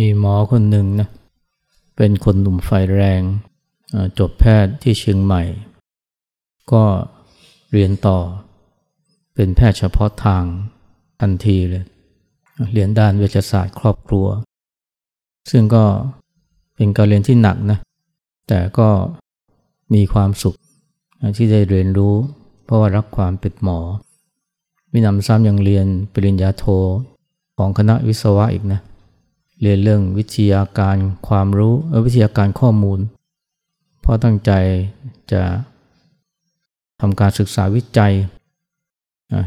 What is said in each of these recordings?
มีหมอคนหนึ่งนะเป็นคนหนุ่มไฟแรงจบแพทย์ที่เชียงใหม่ ก็เรียนต่อ เป็นแพทย์เฉพาะทางทันทีเลย เรียนด้านเวชศาสตร์ครอบครัว ซึ่งก็เป็นการเรียนที่หนักนะแต่ก็มีความสุขที่ได้เรียนรู้ เพราะว่ารักความเป็นหมอ มีนำซ้ำยังเรียนปริญญาโทของคณะวิศวะอีกนะเเรียนเรื่องวิทยาการความรู้วิทยาการข้อมูล เพราะตั้งใจจะทำการศึกษาวิจัย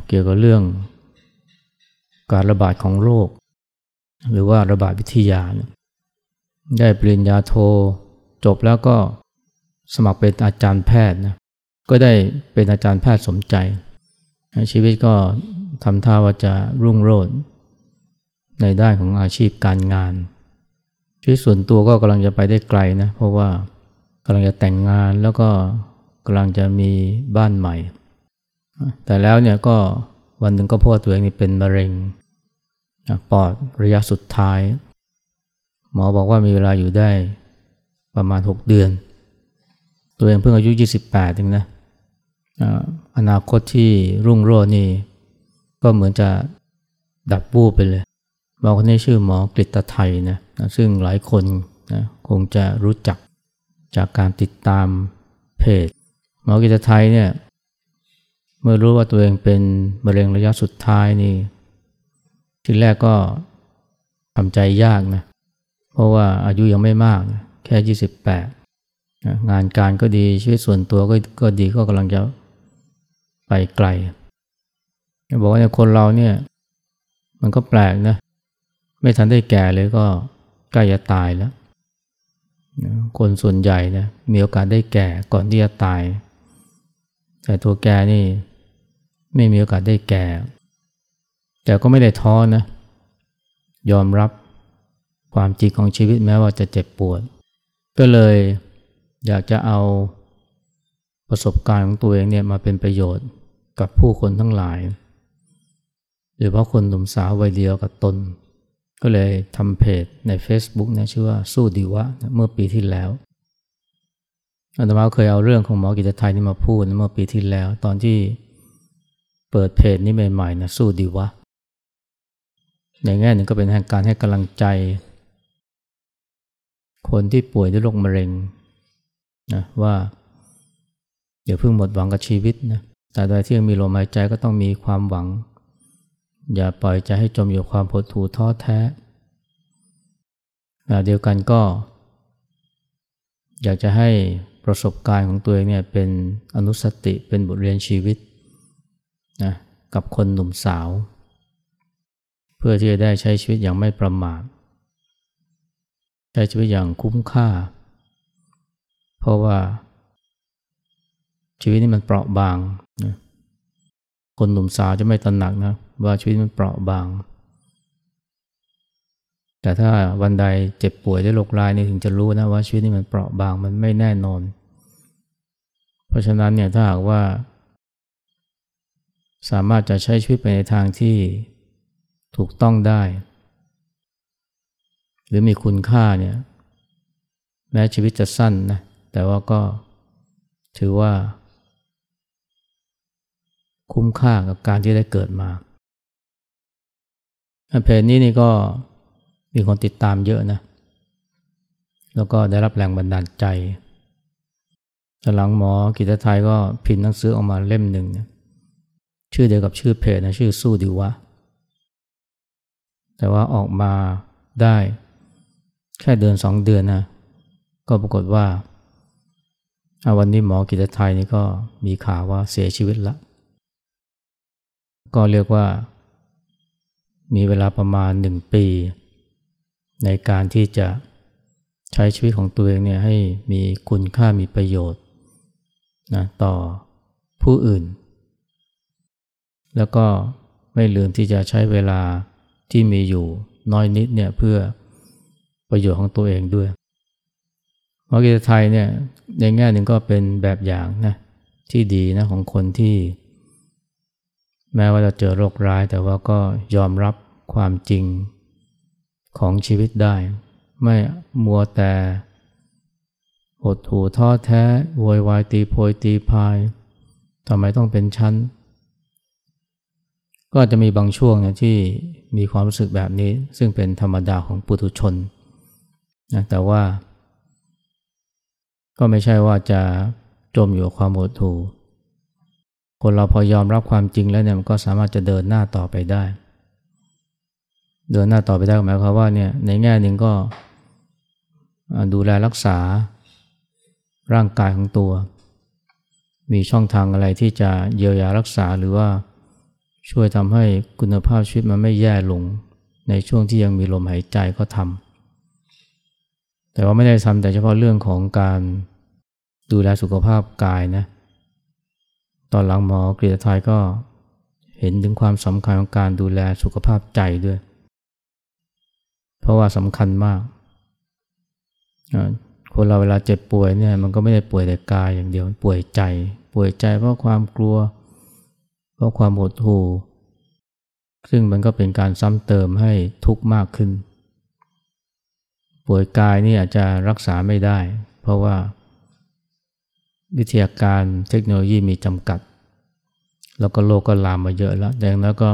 เกี่ยวกับเรื่อง การระบาดของโรค หรือว่าระบาดวิทยา ได้ปริญญาโทจบแล้วก็สมัครเป็นอาจารย์แพทย์นะก็ได้เป็นอาจารย์แพทย์สมใจ ชีวิตก็ทำท่าว่าจะรุ่งโรจน์ ในด้านของอาชีพการงาน ชีวิตส่วนตัวก็กำลังจะไปได้ไกลนะเพราะว่ากำลังจะแต่งงานแล้วก็กำลังจะมีบ้านใหม่ แต่แล้วเนี่ยก็วันหนึ่งก็พบตัวเองนี่เป็นมะเร็งปอดระยะสุดท้าย หมอบอกว่ามีเวลาอยู่ได้ประมาณ 6 เดือน ตัวเองเพิ่งอายุ 28เองนะอนาคตที่รุ่งโรจน์นี่ก็เหมือนจะดับบูบไปเลย หมอคนนี้ชื่อหมอกฤตไทยนะซึ่งหลายคนนะคงจะรู้จักจากการติดตามเพจ หมอกฤตไทยเนี่ยเมื่อรู้ว่าตัวเองเป็นมะเร็งระยะสุดท้ายนี่ทีแรกก็ทำใจยากนะเพราะว่าอายุยังไม่มากนะแค่ 28นะงานการก็ดีชีวิตส่วนตัวก็ก็ดีก็กำลังจะไปไกลบอกว่าคนเราเนี่ยมันก็แปลกนะ ไม่ทันได้แก่เลยก็ใกล้จะตายแล้ว คนส่วนใหญ่นะมีโอกาสได้แก่ก่อนที่จะตาย แต่ตัวแกนี่ไม่มีโอกาสได้แก่ แต่ก็ไม่ได้ท้อนะ ยอมรับความจริงของชีวิตแม้ว่าจะเจ็บปวด ก็เลยอยากจะเอาประสบการณ์ของตัวเองเนี่ยมาเป็นประโยชน์กับผู้คนทั้งหลาย หรือว่าคนหนุ่มสาววัยเดียวกับตน ก็เลยทำเพจใน Facebook นะชื่อว่าสู้ดีวะเมื่อปีที่แล้วอาตมาเคยเอาเรื่องของหมอกิจไทยนี่มาพูดเมื่อปีที่แล้ว ตอนที่เปิดเพจนี้ใหม่ๆนะสู้ดีวะในแง่หนึ่งก็เป็นการให้กำลังใจ คนที่ป่วยด้วยโรคมะเร็งนะว่าอย่าเพิ่งหมดหวังกับชีวิตนะแต่โดยที่ยังมีลมหายใจก็ต้องมีความหวัง อย่าปล่อยใจให้จมอยู่ความพดถูท้อแท้เดียวกันก็ อยากจะให้ประสบการณ์ของตัวเองเนี่ยเป็นอนุสติเป็นบทเรียนชีวิตนะกับคนหนุ่มสาว เพื่อที่จะได้ใช้ชีวิตอย่างไม่ประมาทใช้ชีวิตอย่างคุ้มค่า เพราะว่า ชีวิตนี้มันเปราะบางนะคนหนุ่มสาวจะไม่ตระหนักนะ ว่าชีวิตมันเปราะบาง แต่ถ้าวันใดเจ็บป่วยด้วยโรคร้ายนี่ถึงจะรู้นะว่าชีวิตนี้มันเปราะบางมันไม่แน่นอน เพราะฉะนั้นเนี่ยถ้าหากว่า สามารถจะใช้ชีวิตไปในทางที่ถูกต้องได้ หรือมีคุณค่าเนี่ยแม้ชีวิตจะสั้นนะแต่ว่าก็ถือว่า คุ้มค่ากับการที่ได้เกิดมา เพจนี้นี่ก็มีคนติดตามเยอะนะ แล้วก็ได้รับแรงบันดาลใจหลังหมอกิตไทยก็พิมพ์หนังสือออกมาเล่มหนึ่งนะชื่อเดียวกับชื่อเพจนะชื่อสู้ดีวะ แต่ว่าออกมาได้แค่เดือนสองเดือนนะ ก็ปรากฏว่า วันนี้หมอกิตไทยนี่ก็มีข่าวว่าเสียชีวิตละ ก็เรียกว่า มีเวลาประมาณหนึ่งปี ในการที่จะใช้ชีวิตของตัวเองเนี่ยให้มีคุณค่ามีประโยชน์นะต่อผู้อื่น แล้วก็ไม่ลืมที่จะใช้เวลาที่มีอยู่น้อยนิดเนี่ยเพื่อประโยชน์ของตัวเองด้วยมอกิไทยเนี่ยในแง่หนึ่งก็เป็นแบบอย่างนะที่ดีนะของคนที่ แม้ว่าจะเจอโรคร้ายแต่ว่าก็ยอมรับความจริงของชีวิตได้ ไม่มัวแต่หดหูท้อแท้โวยวายตีโพยตีพายทำไมต้องเป็นชั้น ก็จะมีบางช่วงนะที่มีความรู้สึกแบบนี้ ซึ่งเป็นธรรมดาของปุถุชนนะแต่ว่า ก็ไม่ใช่ว่าจะจมอยู่กับความหดหู่ คนเราพอยอมรับความจริงแล้วเนี่ยมันก็สามารถจะเดินหน้าต่อไปได้ เดินหน้าต่อไปได้หมายความว่าเนี่ยในแง่หนึ่งก็ดูแลรักษาร่างกายของตัว มีช่องทางอะไรที่จะเยียวยารักษาหรือว่าช่วยทำให้คุณภาพชีวิตมันไม่แย่ลง ในช่วงที่ยังมีลมหายใจก็ทำแต่ว่าไม่ได้ทำแต่เฉพาะเรื่องของการดูแลสุขภาพกายนะ ตอนหลังหมอกรีฑไทยก็เห็นถึงความสำคัญของการดูแลสุขภาพใจด้วย เพราะว่าสำคัญมาก คนเราเวลาเจ็บป่วยเนี่ยมันก็ไม่ได้ป่วยแต่กายอย่างเดียวป่วยใจ ป่วยใจเพราะความกลัว เพราะความหดหู่ ซึ่งมันก็เป็นการซ้ำเติมให้ทุกข์มากขึ้น ป่วยกายนี่อาจจะรักษาไม่ได้ เพราะว่า วิทยาการเทคโนโลยีมีจำกัด แล้วก็โลกก็ลามมาเยอะแล้วดังนั้นก็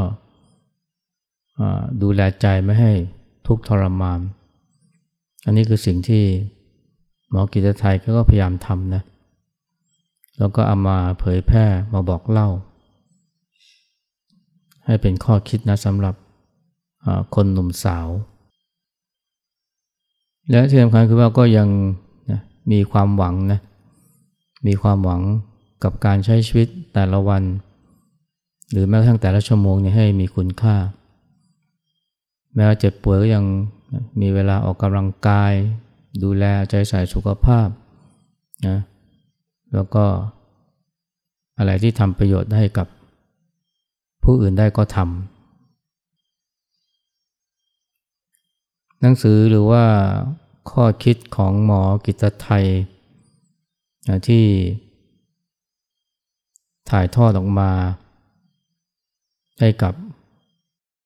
ดูแลใจไม่ให้ทุกข์ทรมาน อันนี้คือสิ่งที่หมอกิจไทยก็พยายามทำนะ แล้วก็เอามาเผยแพร่มาบอกเล่า ให้เป็นข้อคิดนะสำหรับคนหนุ่มสาว และที่สำคัญคือว่าก็ยังนะมีความหวังนะ มีความหวังกับการใช้ชีวิตแต่ละวัน หรือแม้กระทั่งแต่ละชั่วโมงเนี่ยให้มีคุณค่า แม้ว่าเจ็บป่วยก็ยังมีเวลาออกกำลังกาย ดูแลใจใส่สุขภาพนะแล้วก็อะไรที่ทำประโยชน์ให้กับผู้อื่นได้ก็ทำหนังสือหรือว่าข้อคิดของหมอกิตไทย ที่ถ่ายทอดออกมาให้กับ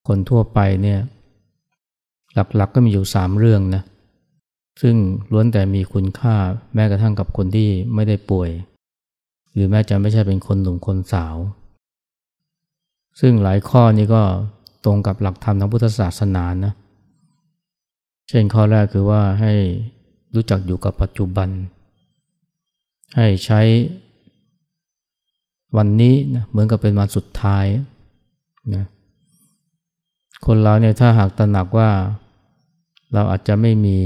คนทั่วไปเนี่ยหลักๆกก็มีอยู่สามเรื่องนะซึ่งล้วนแต่มีคุณค่าแม้กระทั่งกับคนที่ไม่ได้ป่วย หรือแม้จะไม่ใช่เป็นคนหนุ่มคนสาว ซึ่งหลายข้อนี้ก็ตรงกับหลักธรรมทางพุทธศาสนานะเช่นข้อแรกคือว่าให้รู้จักอยู่กับปัจจุบัน ให้ใช้วันนี้นะเหมือนกับเป็นวันสุดท้ายนะคนเราเนี่ยถ้าหากตระหนักว่าเราอาจจะไม่มี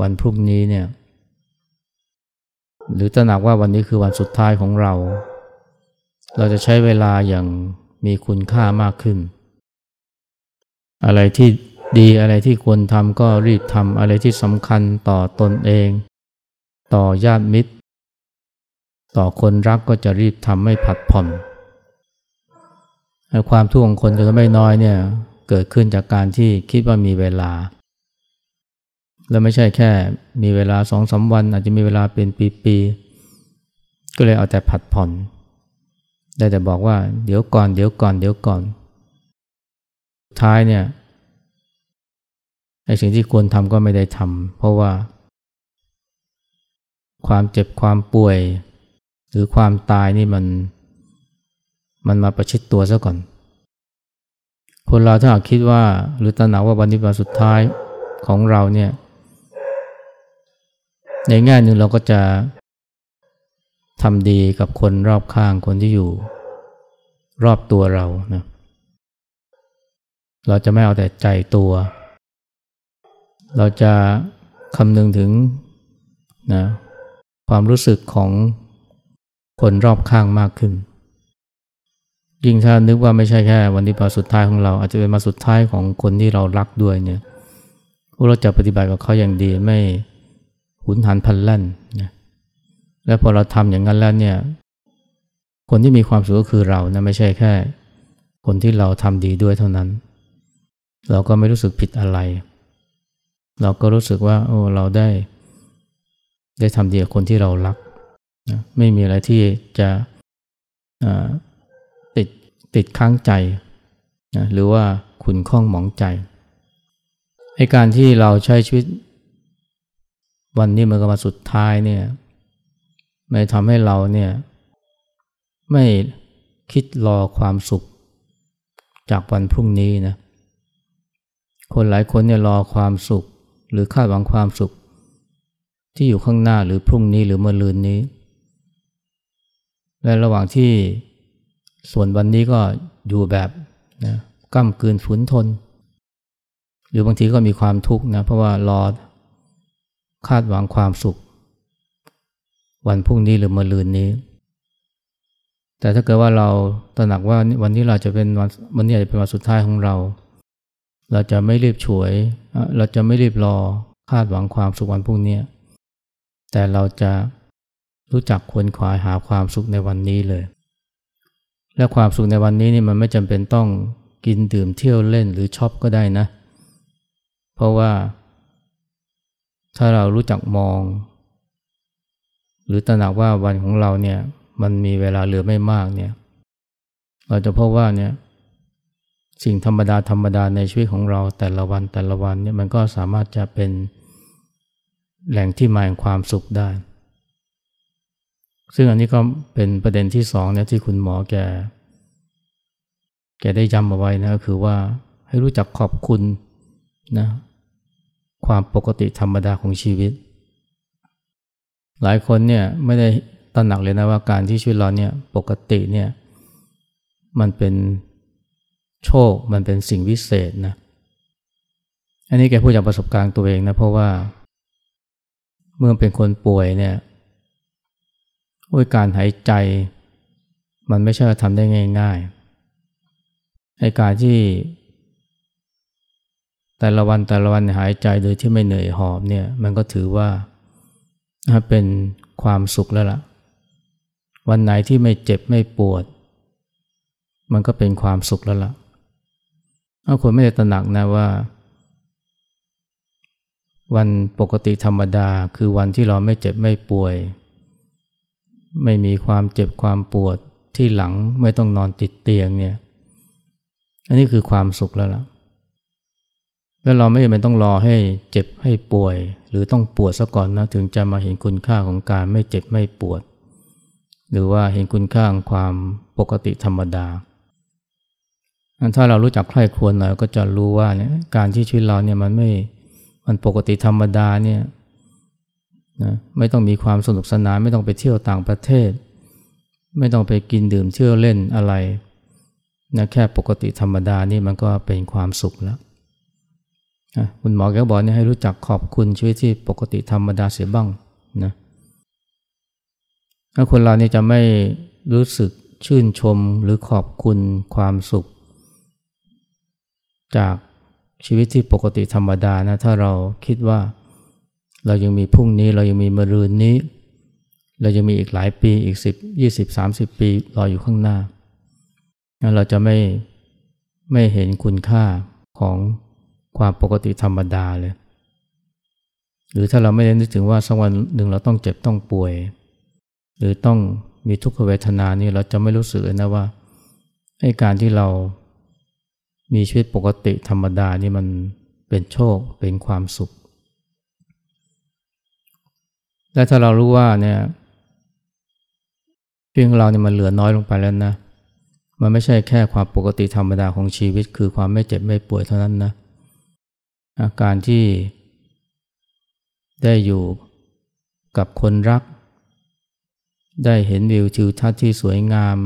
วันพรุ่งนี้เนี่ยหรือตระหนักว่าวันนี้คือวันสุดท้ายของเรา เราจะใช้เวลาอย่างมีคุณค่ามากขึ้น อะไรที่ดีอะไรที่ควรทำก็รีบทำอะไรที่สำคัญต่อตนเอง ต่อญาติมิตร ต่อคนรักก็จะรีบทำไม่ผัดผ่อนความทุกข์ของคนจะไม่น้อยเนี่ยเกิดขึ้นจากการที่คิดว่ามีเวลา แล้วไม่ใช่แค่มีเวลาสองสาวัน อาจจะมีเวลาเป็นปีๆก็เลยเอาแต่ผัดผ่อน ได้แต่บอกว่าเดี๋ยวก่อนเดี๋ยวก่อนเดี๋ยวก่อนท้ายเนี่ยไอ้สิ่งที่ควรทำก็ไม่ได้ทำเพราะว่า ความเจ็บความป่วย หรือความตายนี่มันมันมาประชิดตัวซะก่อน คนเราถ้าคิดว่าหรือตระหนักว่าวันนี้วันสุดท้ายของเราเนี่ย ในแง่หนึ่งเราก็จะทำดีกับคนรอบข้างคนที่อยู่ รอบตัวเรานะเราจะไม่เอาแต่ใจตัว เราจะคำนึงถึงนะความรู้สึกของ คนรอบข้างมากขึ้น ยิ่งถ้านึกว่าไม่ใช่แค่ วันนี้มาสุดท้ายของเรา อาจจะเป็นมาสุดท้ายของคนที่เรารักด้วยเนี่ยเราจะปฏิบัติกับเขาอย่างดีไม่หุนหันพันแล่นนะและพอเราทำอย่างนั้นแล้วเนี่ย คนที่มีความสุขก็คือเรานะไม่ใช่แค่ คนที่เราทำดีด้วยเท่านั้น เราก็ไม่รู้สึกผิดอะไร เราก็รู้สึกว่า โอ้เราได้ ได้ทำดีกับคนที่เรารัก นะไม่มีอะไรที่จะติดติดค้างใจนะหรือว่าขุนข้องหมองใจไอการที่เราใช้ชีวิต วันนี้มันก็มาสุดท้ายเนี่ยไม่ทำให้เราเนี่ยไม่คิดรอความสุขจากวันพรุ่งนี้นะคนหลายคนเนี่ยรอความสุข หรือคาดหวังความสุข ที่อยู่ข้างหน้าหรือพรุ่งนี้หรือเมื่อลืนนี้ และระหว่างที่ส่วนวันนี้ก็อยู่แบบนะก้ามกืนฝืนทน หรือบางทีก็มีความทุกข์นะเพราะว่ารอคาดหวังความสุข วันพรุ่งนี้หรือมื่อลืนนี้ แต่ถ้าเกิดว่าเราตระหนักว่าวันนี้เราจะเป็นวันวันนี้จะเป็นวันสุดท้ายของเรา เราจะไม่รีบฉวย เราจะไม่รีบรอคาดหวังความสุขวันพรุ่งนี้ แต่เราจะ รู้จักควรขวายหาความสุขในวันนี้เลย และความสุขในวันนี้นี่มันไม่จำเป็นต้องกินดื่มเที่ยวเล่นหรือช็อปก็ได้นะ เพราะว่า ถ้าเรารู้จักมอง หรือตระหนักว่าวันของเราเนี่ย มันมีเวลาเหลือไม่มากเนี่ย เราจะพบว่าเนี่ยสิ่งธรรมดาธรรมดาในชีวิตของเราแต่ละวันแต่ละวันเนี่ยมันก็สามารถจะเป็นแหล่งที่มาแห่งความสุขได้ ซึ่งอันนี้ก็เป็นประเด็นที่สองเนี่ยที่คุณหมอแก แกได้ย้ำเอาไว้นะคือว่าให้รู้จักขอบคุณนะความปกติธรรมดาของชีวิต หลายคนเนี่ยไม่ได้ตระหนักเลยนะว่าการที่ชีวิตเราเนี่ยปกติเนี่ยมันเป็นโชคมันเป็นสิ่งวิเศษนะอันนี้แกพูดจากประสบการณ์ตัวเองนะเพราะว่า เมื่อเป็นคนป่วยเนี่ย โอ้ยการหายใจ มันไม่ใช่ทำได้ง่ายๆไอการที่ แต่ละวันแต่ละวันหายใจโดยที่ไม่เหนื่อยหอบเนี่ย มันก็ถือว่าเป็นความสุขแล้วล่ะ วันไหนที่ไม่เจ็บไม่ปวด มันก็เป็นความสุขแล้วละ่ะถ้าคนไม่ได้ตระหนักนะว่า วันปกติธรรมดาคือวันที่เราไม่เจ็บไม่ป่วย ไม่มีความเจ็บความปวดที่หลังไม่ต้องนอนติดเตียงเนี่ยอันนี้คือความสุขแล้วล่ะ แล้วเราไม่จำเป็นต้องรอให้เจ็บให้ป่วย หรือต้องปวดซะก่อนนะถึงจะมาเห็นคุณค่าของการไม่เจ็บไม่ปวด หรือว่าเห็นคุณค่าของความปกติธรรมดาถ้าเรารู้จักใคร่ควรหน่อยก็จะรู้ว่าเนี่ยการที่ชีวิตเราเนี่ยมันไม่มันปกติธรรมดาเนี่ย นะไม่ต้องมีความสนุกสนานไม่ต้องไปเที่ยวต่างประเทศ ไม่ต้องไปกินดื่มเที่ยวเล่นอะไรนะแค่ปกติธรรมดานี่มันก็เป็นความสุขแล้วคุณหมอแกบอกเนี่ยให้รู้จักขอบคุณชีวิตที่ปกติธรรมดาเสียบ้างนะถ้าคนเราเนี่ยจะไม่รู้สึกชื่นชมหรือขอบคุณความสุข จากชีวิตที่ปกติธรรมดานะถ้าเราคิดว่า เรายังมีพรุ่งนี้เรายังมีมะรืนนี้ เรายังมีอีกหลายปีอีกสิบยี่สิบสามสิบปีรออยู่ข้างหน้า เราจะไม่ไม่เห็นคุณค่าของความปกติธรรมดาเลย หรือถ้าเราไม่ได้นึกถึงว่าสักวันหนึ่งเราต้องเจ็บต้องป่วย หรือต้องมีทุกขเวทนานี่เราจะไม่รู้สึกนะว่าให้การที่เรามีชีวิตปกติธรรมดานี่มันเป็นโชคเป็นความสุข และถ้าเรารู้ว่าเนี่ยเพียงเราเนี่ยมันเหลือน้อยลงไปแล้วนะ มันไม่ใช่แค่ความปกติธรรมดาของชีวิต คือความไม่เจ็บไม่ป่วยเท่านั้นนะ อาการที่ได้อยู่กับคนรัก ได้เห็นวิวทิวทัศน์ที่สวยงาม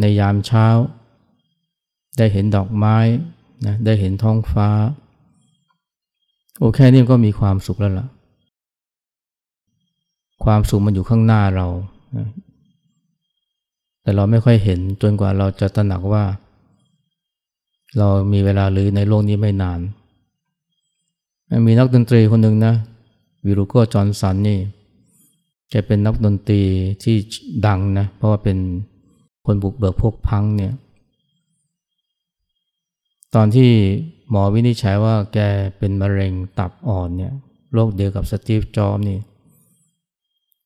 ในยามเช้า ได้เห็นดอกไม้นะได้เห็นท้องฟ้า โอแค่นี้ก็มีความสุขแล้วล่ะ ความสุขมันอยู่ข้างหน้าเรา แต่เราไม่ค่อยเห็นจนกว่าเราจะตระหนักว่า เรามีเวลาหรือในโลกนี้ไม่นาน มีนักดนตรีคนหนึ่งนะ วิรุโกจอนสันนี่แกเป็นนักดนตรีที่ดังนะ เพราะว่าเป็นคนบุกเบิกพวกพังเนี่ย ตอนที่หมอวินิจฉัยว่าแกเป็นมะเร็งตับอ่อนเนี่ย โรคเดียวกับสตีฟจอบนี่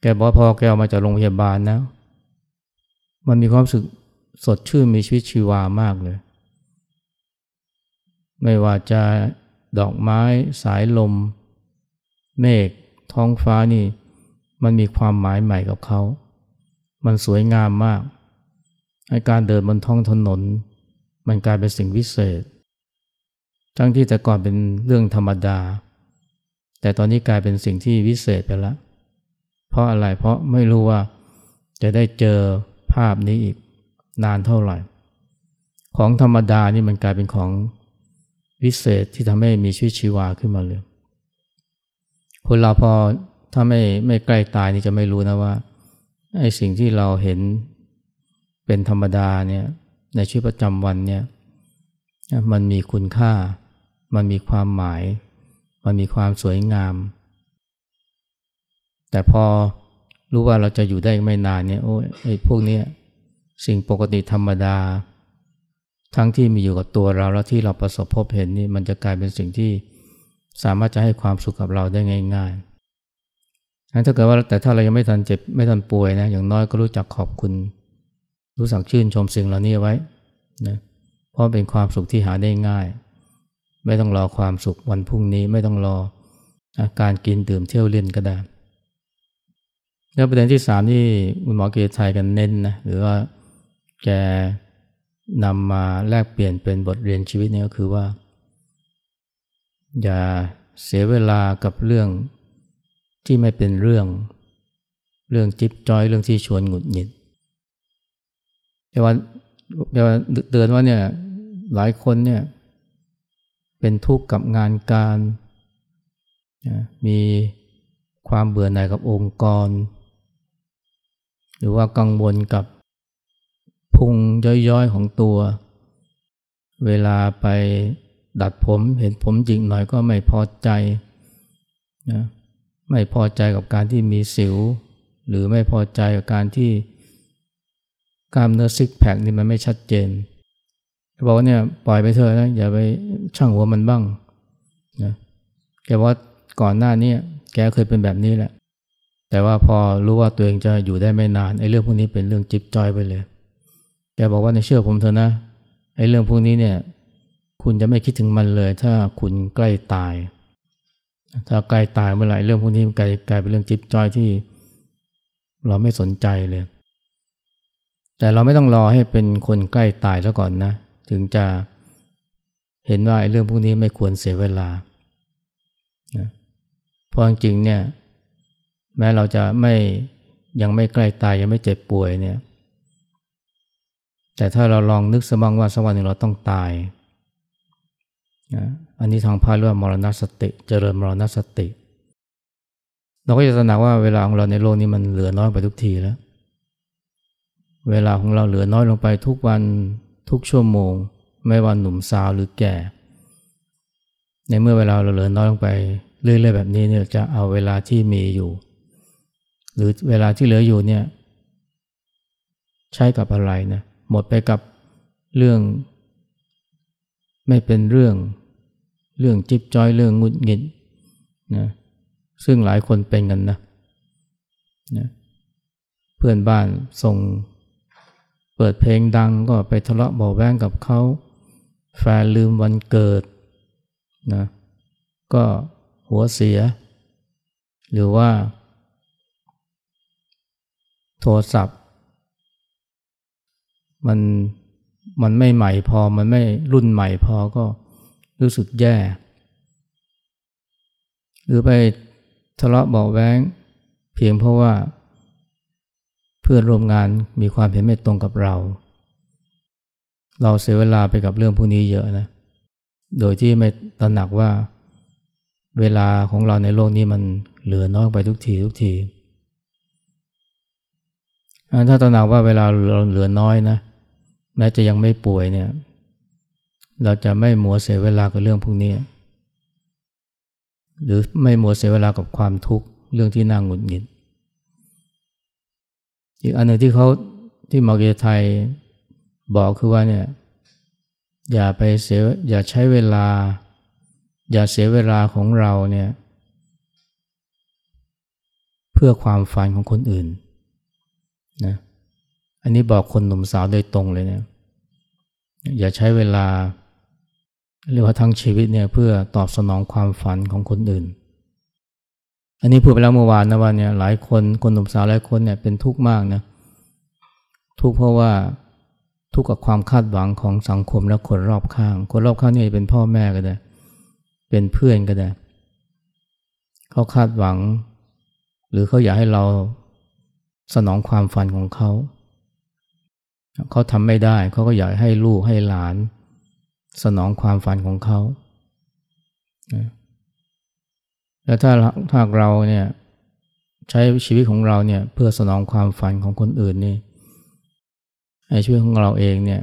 แกบอกพอแกออกมาจากโรงพยาบาลนะ มันมีความรู้สึกสดชื่นมีชีวิตชีวามากเลย ไม่ว่าจะดอกไม้สายลม เมฆท้องฟ้านี่ มันมีความหมายใหม่กับเขา มันสวยงามมากให้การเดินบนท้องถนน มันกลายเป็นสิ่งวิเศษ ทั้งที่แต่ก่อนเป็นเรื่องธรรมดา แต่ตอนนี้กลายเป็นสิ่งที่วิเศษไปแล้ว เพราะอะไรเพราะไม่รู้ว่าจะได้เจอภาพนี้อีกนานเท่าไหร่ ของธรรมดานี่มันกลายเป็นของวิเศษที่ทำให้มีชีวิตชีวาขึ้นมาเลยคนเราพอถ้าไม่ไม่ใกล้ตายนี่จะไม่รู้นะว่าไอ้สิ่งที่เราเห็นเป็นธรรมดาเนี่ยในชีวิตประจำวันเนี่ยมันมีคุณค่า มันมีความหมาย มันมีความสวยงาม แต่พอรู้ว่าเราจะอยู่ได้ไม่นานเนี่ยโอ้ไอ้พวกนี้สิ่งปกติธรรมดา ทั้งที่มีอยู่กับตัวเราแล้วที่เราประสบพบเห็นนี่มันจะกลายเป็นสิ่งที่สามารถจะให้ความสุขกับเราได้ง่ายๆถ้าเกิดว่าแต่ถ้าเรายังไม่ทันเจ็บไม่ทันป่วยนะอย่างน้อยก็รู้จักขอบคุณ รู้สักชื่นชมสิ่งเหล่านี้ไว้นะเพราะเป็นความสุขที่หาได้ง่าย ไม่ต้องรอความสุขวันพรุ่งนี้ไม่ต้องรออาการกินดื่มเที่ยวเล่นก็ได้ แล้วประเด็นที่สามที่คุณหมอเกียรติชัยกันเน้นนะหรือว่าแกนำมาแลกเปลี่ยนเป็นบทเรียนชีวิตนี่ก็คือว่า อย่าเสียเวลากับเรื่องที่ไม่เป็นเรื่องเรื่องจิ๊บจอยเรื่องที่ชวนหงุดหงิดแต่ว่าแต่ว่าเตือนว่าเนี่ยหลายคนเนี่ยเป็นทุกข์กับงานการ มีความเบื่อหน่ายกับองค์กร หรือว่ากังวลกับพุงย้อยๆของตัว เวลาไปดัดผมเห็นผมจริงหน่อยก็ไม่พอใจนะไม่พอใจกับการที่มีสิว หรือไม่พอใจกับการที่กล้ามเนื้อซิกแพคนี่มันไม่ชัดเจนบอกว่าเนี่ยปล่อยไปเถอะนะอย่าไปช่างหัวมันบ้างนะแกว่าก่อนหน้านี้แกเคยเป็นแบบนี้แหละ แต่ว่าพอรู้ว่าตัวเองจะอยู่ได้ไม่นานไอ้เรื่องพวกนี้เป็นเรื่องจิบจอยไปเลย แกบอกว่าในเชื่อผมเถอะนะไอ้เรื่องพวกนี้เนี่ย คุณจะไม่คิดถึงมันเลย ถ้าคุณใกล้ตาย ถ้าใกล้ตายเมื่อไหร่เรื่องพวกนี้กลายกลายเป็นเรื่องจิบจอยที่ เราไม่สนใจเลย แต่เราไม่ต้องรอให้เป็นคนใกล้ตายแล้วก่อนนะ ถึงจะเห็นว่าไอ้เรื่องพวกนี้ไม่ควรเสียเวลานะเพราะจริงเนี่ย แม้เราจะไม่ยังไม่ใกล้ตายยังไม่เจ็บป่วยเนี่ย แต่ถ้าเราลองนึกสมังว่าสักวันหนึ่งเราต้องตายนะอันนี้ทางพระเรียกว่ามรณสติ เจริญมรณสติ เราก็จะตระหนักว่าเวลาของเราในโลกนี้มันเหลือน้อยไปทุกทีแล้ว เวลาของเราเหลือน้อยลงไปทุกวันทุกชั่วโมง ไม่ว่าหนุ่มสาวหรือแก่ ในเมื่อเวลาเราเหลือน้อยลงไปเรื่อยๆแบบนี้เนี่ยจะเอาเวลาที่มีอยู่ หรือเวลาที่เหลืออยู่เนี่ย ใช้กับอะไรนะหมดไปกับเรื่อง ไม่เป็นเรื่อง เรื่องจิบจอยเรื่องงุดหงิดนะซึ่งหลายคนเป็นกันนะนะเพื่อนบ้านส่งเปิดเพลงดังก็ไปทะเลาะเบาแวงกับเขาแฟนลืมวันเกิดนะก็หัวเสีย หรือว่า โทรศัพท์ มันมันไม่ใหม่พอมันไม่รุ่นใหม่พอก็รู้สึกแย่ หรือไปทะเลาะเบาแวงเพียงเพราะว่า เพื่อนร่วมงานมีความเห็นไม่ตรงกับเรา เราเสียเวลาไปกับเรื่องพวกนี้เยอะนะ โดยที่ไม่ตระหนักว่าเวลาของเราในโลกนี้มันเหลือน้อยไปทุกทีทุกที ถ้าตระหนักว่าเวลาเราเหลือน้อยนะแม้จะยังไม่ป่วยเนี่ย เราจะไม่มัวเสียเวลากับเรื่องพวกนี้ หรือไม่มัวเสียเวลากับความทุกข์เรื่องที่น่าหงุดหงิด อีกอันหนึ่งที่เขาที่มาเกไทยบอกคือว่าเนี่ย อย่าไปเสียอย่าใช้เวลา อย่าเสียเวลาของเราเนี่ย เพื่อความฝันของคนอื่น นะอันนี้บอกคนหนุ่มสาวโดยตรงเลยเนี่ยอย่าใช้เวลาเรียกว่าทั้งชีวิตเนี่ยเพื่อตอบสนองความฝันของคนอื่น อันนี้พูดไปแล้วเมื่อวานนะว่าเนี่ยหลายคนคนหนุ่มสาวหลายคนเนี่ยเป็นทุกข์มากนะทุกข์เพราะว่าทุกข์กับความคาดหวังของสังคมและคนรอบข้าง คนรอบข้างนี่เป็นพ่อแม่ก็ได้ เป็นเพื่อนก็ได้ เขาคาดหวัง หรือเขาอยากให้เรา สนองความฝันของเขา เขาทำไม่ได้เขาก็อยากให้ลูกให้หลาน สนองความฝันของเขาแล้วถ้าถ้าเราเนี่ยใช้ชีวิตของเราเนี่ยเพื่อสนองความฝันของคนอื่นนี่ไอ้ชีวิตของเราเองเนี่ย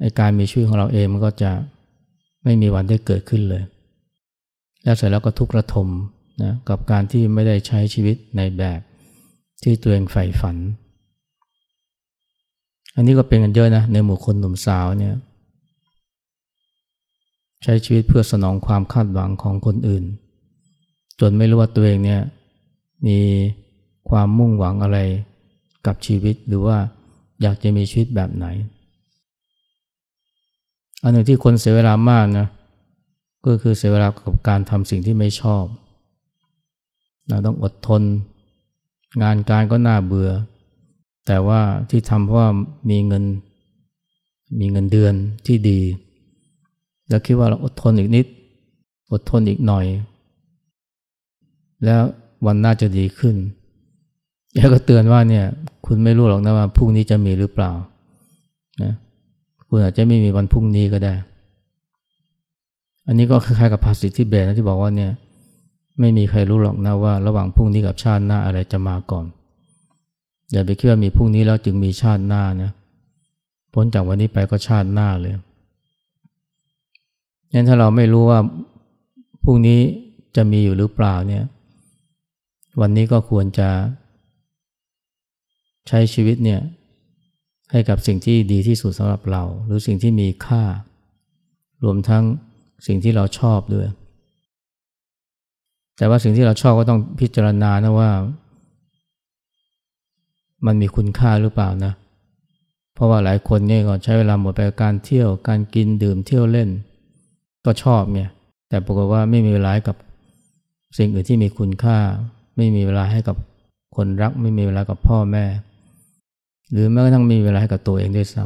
ไอ้การมีชีวิตของเราเองมันก็จะไม่มีวันได้เกิดขึ้นเลย แล้วเสร็จแล้วก็ทุกข์ระทม นะกับการที่ไม่ได้ใช้ชีวิตในแบบที่ตัวเองใฝ่ฝัน อันนี้ก็เป็นกันเยอะนะในหมู่คนหนุ่มสาวเนี่ยใช้ชีวิตเพื่อสนองความคาดหวังของคนอื่น จนไม่รู้ว่าตัวเองเนี่ยมีความมุ่งหวังอะไรกับชีวิตหรือว่าอยากจะมีชีวิตแบบไหน อันหนึ่งที่คนเสียเวลามากนะก็คือเสียเวลากับการทำสิ่งที่ไม่ชอบ เราต้องอดทน งานการก็น่าเบื่อ แต่ว่าที่ทำเพราะว่ามีเงิน มีเงินเดือนที่ดี แล้วคิดว่าเราอดทนอีกนิด อดทนอีกหน่อย แล้ววันหน้าจะดีขึ้นแล้วก็เตือนว่าเนี่ย คุณไม่รู้หรอกนะว่าพรุ่งนี้จะมีหรือเปล่านะคุณอาจจะไม่มีวันพรุ่งนี้ก็ได้ อันนี้ก็คล้ายๆกับภาษิตที่เบสนะที่บอกว่าเนี่ย ไม่มีใครรู้หรอกนะว่าระหว่างพรุ่งนี้กับชาติหน้าอะไรจะมาก่อน อย่าไปคิดว่ามีพรุ่งนี้แล้วจึงมีชาติหน้านะพ้นจากวันนี้ไปก็ชาติหน้าเลยงั้นถ้าเราไม่รู้ว่าพรุ่งนี้จะมีอยู่หรือเปล่าเนี่ย วันนี้ก็ควรจะ ใช้ชีวิตเนี่ย ให้กับสิ่งที่ดีที่สุดสำหรับเรา หรือสิ่งที่มีค่า รวมทั้งสิ่งที่เราชอบด้วย แต่ว่าสิ่งที่เราชอบก็ต้องพิจารณานะว่า มันมีคุณค่าหรือเปล่านะ เพราะว่าหลายคนเนี่ยก็ใช้เวลาหมดไปกับการเที่ยวการกินดื่มเที่ยวเล่น ก็ชอบเนี่ย แต่ปรากฏว่าไม่มีเวลากับสิ่งอื่นที่มีคุณค่า ไม่มีเวลาให้กับคนรัก ไม่มีเวลากับพ่อแม่ หรือแม้กระทั่งมีเวลาให้กับตัวเองด้วยซ้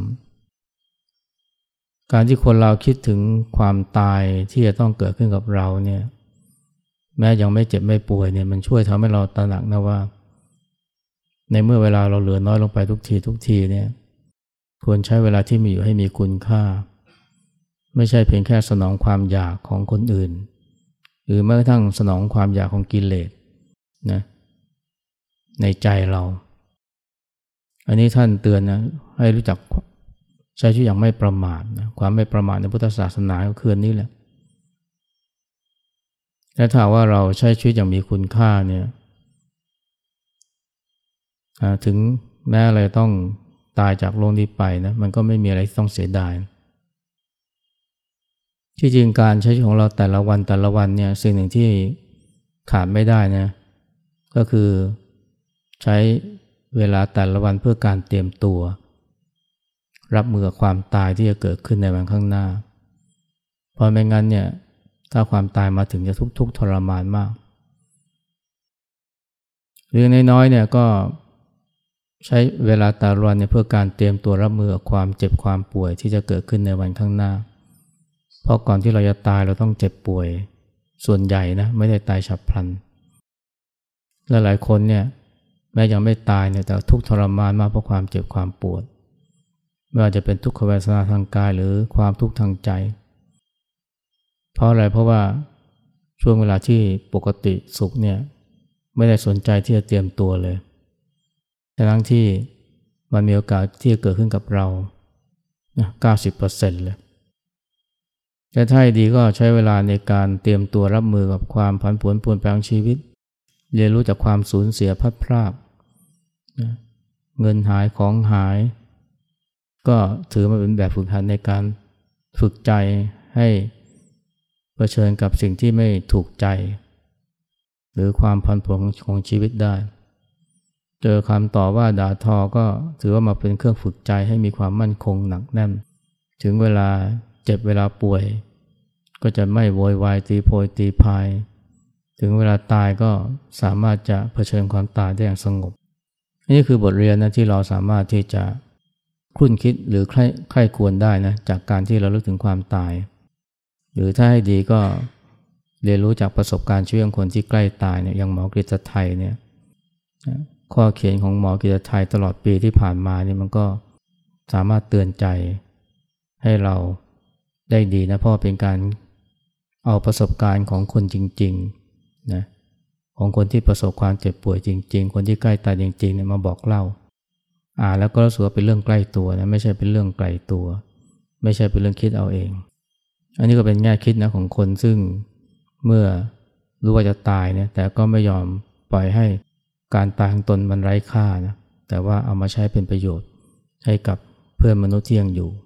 ำการที่คนเราคิดถึงความตายที่จะต้องเกิดขึ้นกับเราเนี่ย แม้ยังไม่เจ็บไม่ป่วยเนี่ยมันช่วยทำให้เราตระหนักนะว่า ในเมื่อเวลาเราเหลือน้อยลงไปทุกทีทุกทีเนี่ยควรใช้เวลาที่มีอยู่ให้มีคุณค่า ไม่ใช่เพียงแค่สนองความอยากของคนอื่น หรือแม้กระทั่งสนองความอยากของกิเลสนะในใจเรา อันนี้ท่านเตือนนะให้รู้จักใช้ชีวิตอย่างไม่ประมาทนะความไม่ประมาทในพุทธศาสนาก็คือนี้แหละ และถ้าว่าเราใช้ชีวิตอย่างมีคุณค่าเนี่ยถึงแม้อะไรต้องตายจากโลกนี้ไปนะมันก็ไม่มีอะไรต้องเสียดายที่จริงการใช้ชีวิตของเราแต่ละวันแต่ละวันเนี่ยสิ่งหนึ่งที่ขาดไม่ได้นะก็คือใช้เวลาแต่ละวันเพื่อการเตรียมตัว รับมือกับความตายที่จะเกิดขึ้นในวันข้างหน้า เพราะไม่งั้นเนี่ย ถ้าความตายมาถึงจะทุกทุกทรมานมาก เรื่องน้อยๆเนี่ยก็ใช้เวลาตาลวันเนี่ยเพื่อการเตรียมตัวรับมือกับความเจ็บความป่วยที่จะเกิดขึ้นในวันข้างหน้า เพราะก่อนที่เราจะตายเราต้องเจ็บป่วย ส่วนใหญ่นะไม่ได้ตายฉับพลัน และหลายคนเนี่ยแม้ยังไม่ตายเนี่ยแต่ทุกทรมานมากเพราะความเจ็บความปวดไม่ว่าจะเป็นทุกขเวทนาทางกายหรือความทุกข์ทางใจ เพราะอะไรเพราะว่าช่วงเวลาที่ปกติสุขเนี่ยไม่ได้สนใจที่จะเตรียมตัวเลยทั้งที่มันมีโอกาสที่จะเกิดขึ้นกับเราเก้าสิบเลยแต่ถ้าดีก็ใช้เวลาในการเตรียมตัวรับมือกับความผันผวนปวนแปลงชีวิต เรียนรู้จากความสูญเสียพัดพรากเงินหายของหาย ก็ถือมาเป็นแบบฝึกหัดในการฝึกใจให้ เผชิญกับสิ่งที่ไม่ถูกใจ หรือความพันผวนของชีวิตได้ เจอคำต่อว่าด่าทอก็ถือว่ามาเป็นเครื่องฝึกใจให้มีความมั่นคงหนักแน่น ถึงเวลาเจ็บเวลาป่วย ก็จะไม่โวยวายตีโพยตีพาย ถึงเวลาตายก็สามารถจะเผชิญความตายได้อย่างสงบนนี้คือบทเรียนนะที่เราสามารถที่จะคุ้นคิดหรือใคร่ใคร่ควรได้นะจากการที่เราลึกถึงความตาย หรือถ้าให้ดีก็เรียนรู้จากประสบการณ์ชีวิตของคนที่ใกล้ตายเนี่ยอย่างหมอกฤษไทยเนี่ยข้อเขียนของหมอกฤษไทยตลอดปีที่ผ่านมานี่มันก็สามารถเตือนใจให้เราได้ดีนะเพราะเป็นการเอาประสบการณ์ของคนจริงๆนะของคนที่ประสบความเจ็บป่วยจริง ๆ คนที่ใกล้ตายจริงๆเนี่ยมาบอกเล่าอ่านแล้วก็รู้สึกว่าเป็นเรื่องใกล้ตัวนะไม่ใช่เป็นเรื่องไกลตัว ไม่ใช่เป็นเรื่องคิดเอาเอง อันนี้ก็เป็นแง่คิดนะของคนซึ่งเมื่อรู้ว่าจะตายเนี่ยแต่ก็ไม่ยอมปล่อยให้การตายของตนมันไร้ค่านะแต่ว่าเอามาใช้เป็นประโยชน์ให้กับเพื่อนมนุษย์ที่ยังอยู่